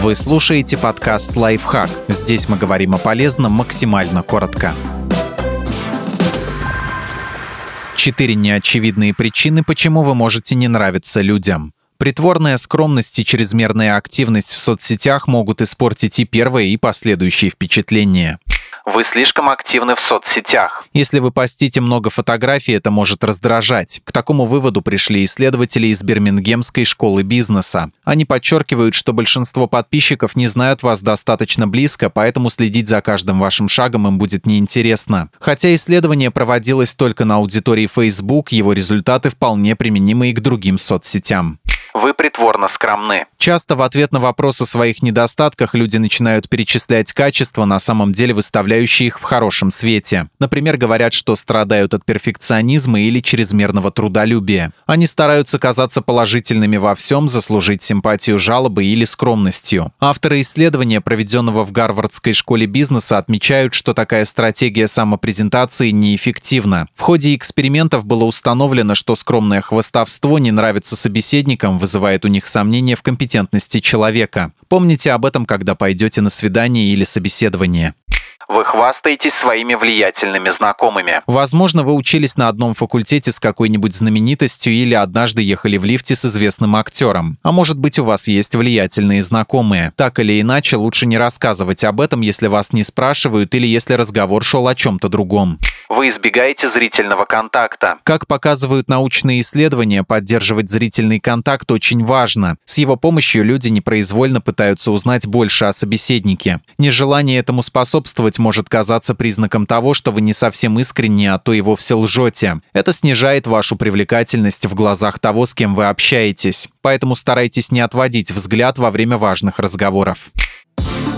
Вы слушаете подкаст «Лайфхак». Здесь мы говорим о полезном максимально коротко. Четыре неочевидные причины, почему вы можете не нравиться людям. Притворная скромность и чрезмерная активность в соцсетях могут испортить и первое, и последующие впечатления. Вы слишком активны в соцсетях. Если вы постите много фотографий, это может раздражать. К такому выводу пришли исследователи из Бирмингемской школы бизнеса. Они подчеркивают, что большинство подписчиков не знают вас достаточно близко, поэтому следить за каждым вашим шагом им будет неинтересно. Хотя исследование проводилось только на аудитории Facebook, его результаты вполне применимы и к другим соцсетям. Притворно скромны. Часто в ответ на вопрос о своих недостатках люди начинают перечислять качества, на самом деле выставляющие их в хорошем свете. Например, говорят, что страдают от перфекционизма или чрезмерного трудолюбия. Они стараются казаться положительными во всем, заслужить симпатию жалобы или скромностью. Авторы исследования, проведенного в Гарвардской школе бизнеса, отмечают, что такая стратегия самопрезентации неэффективна. В ходе экспериментов было установлено, что скромное хвостовство не нравится собеседникам, вызывает у них сомнения в компетентности человека. Помните об этом, когда пойдете на свидание или собеседование. Вы хвастаетесь своими влиятельными знакомыми. Возможно, вы учились на одном факультете с какой-нибудь знаменитостью или однажды ехали в лифте с известным актером. А может быть, у вас есть влиятельные знакомые. Так или иначе, лучше не рассказывать об этом, если вас не спрашивают или если разговор шел о чем-то другом вы избегаете зрительного контакта. Как показывают научные исследования, поддерживать зрительный контакт очень важно. С его помощью люди непроизвольно пытаются узнать больше о собеседнике. Нежелание этому способствовать может казаться признаком того, что вы не совсем искренне, а то и вовсе лжете. Это снижает вашу привлекательность в глазах того, с кем вы общаетесь. Поэтому старайтесь не отводить взгляд во время важных разговоров.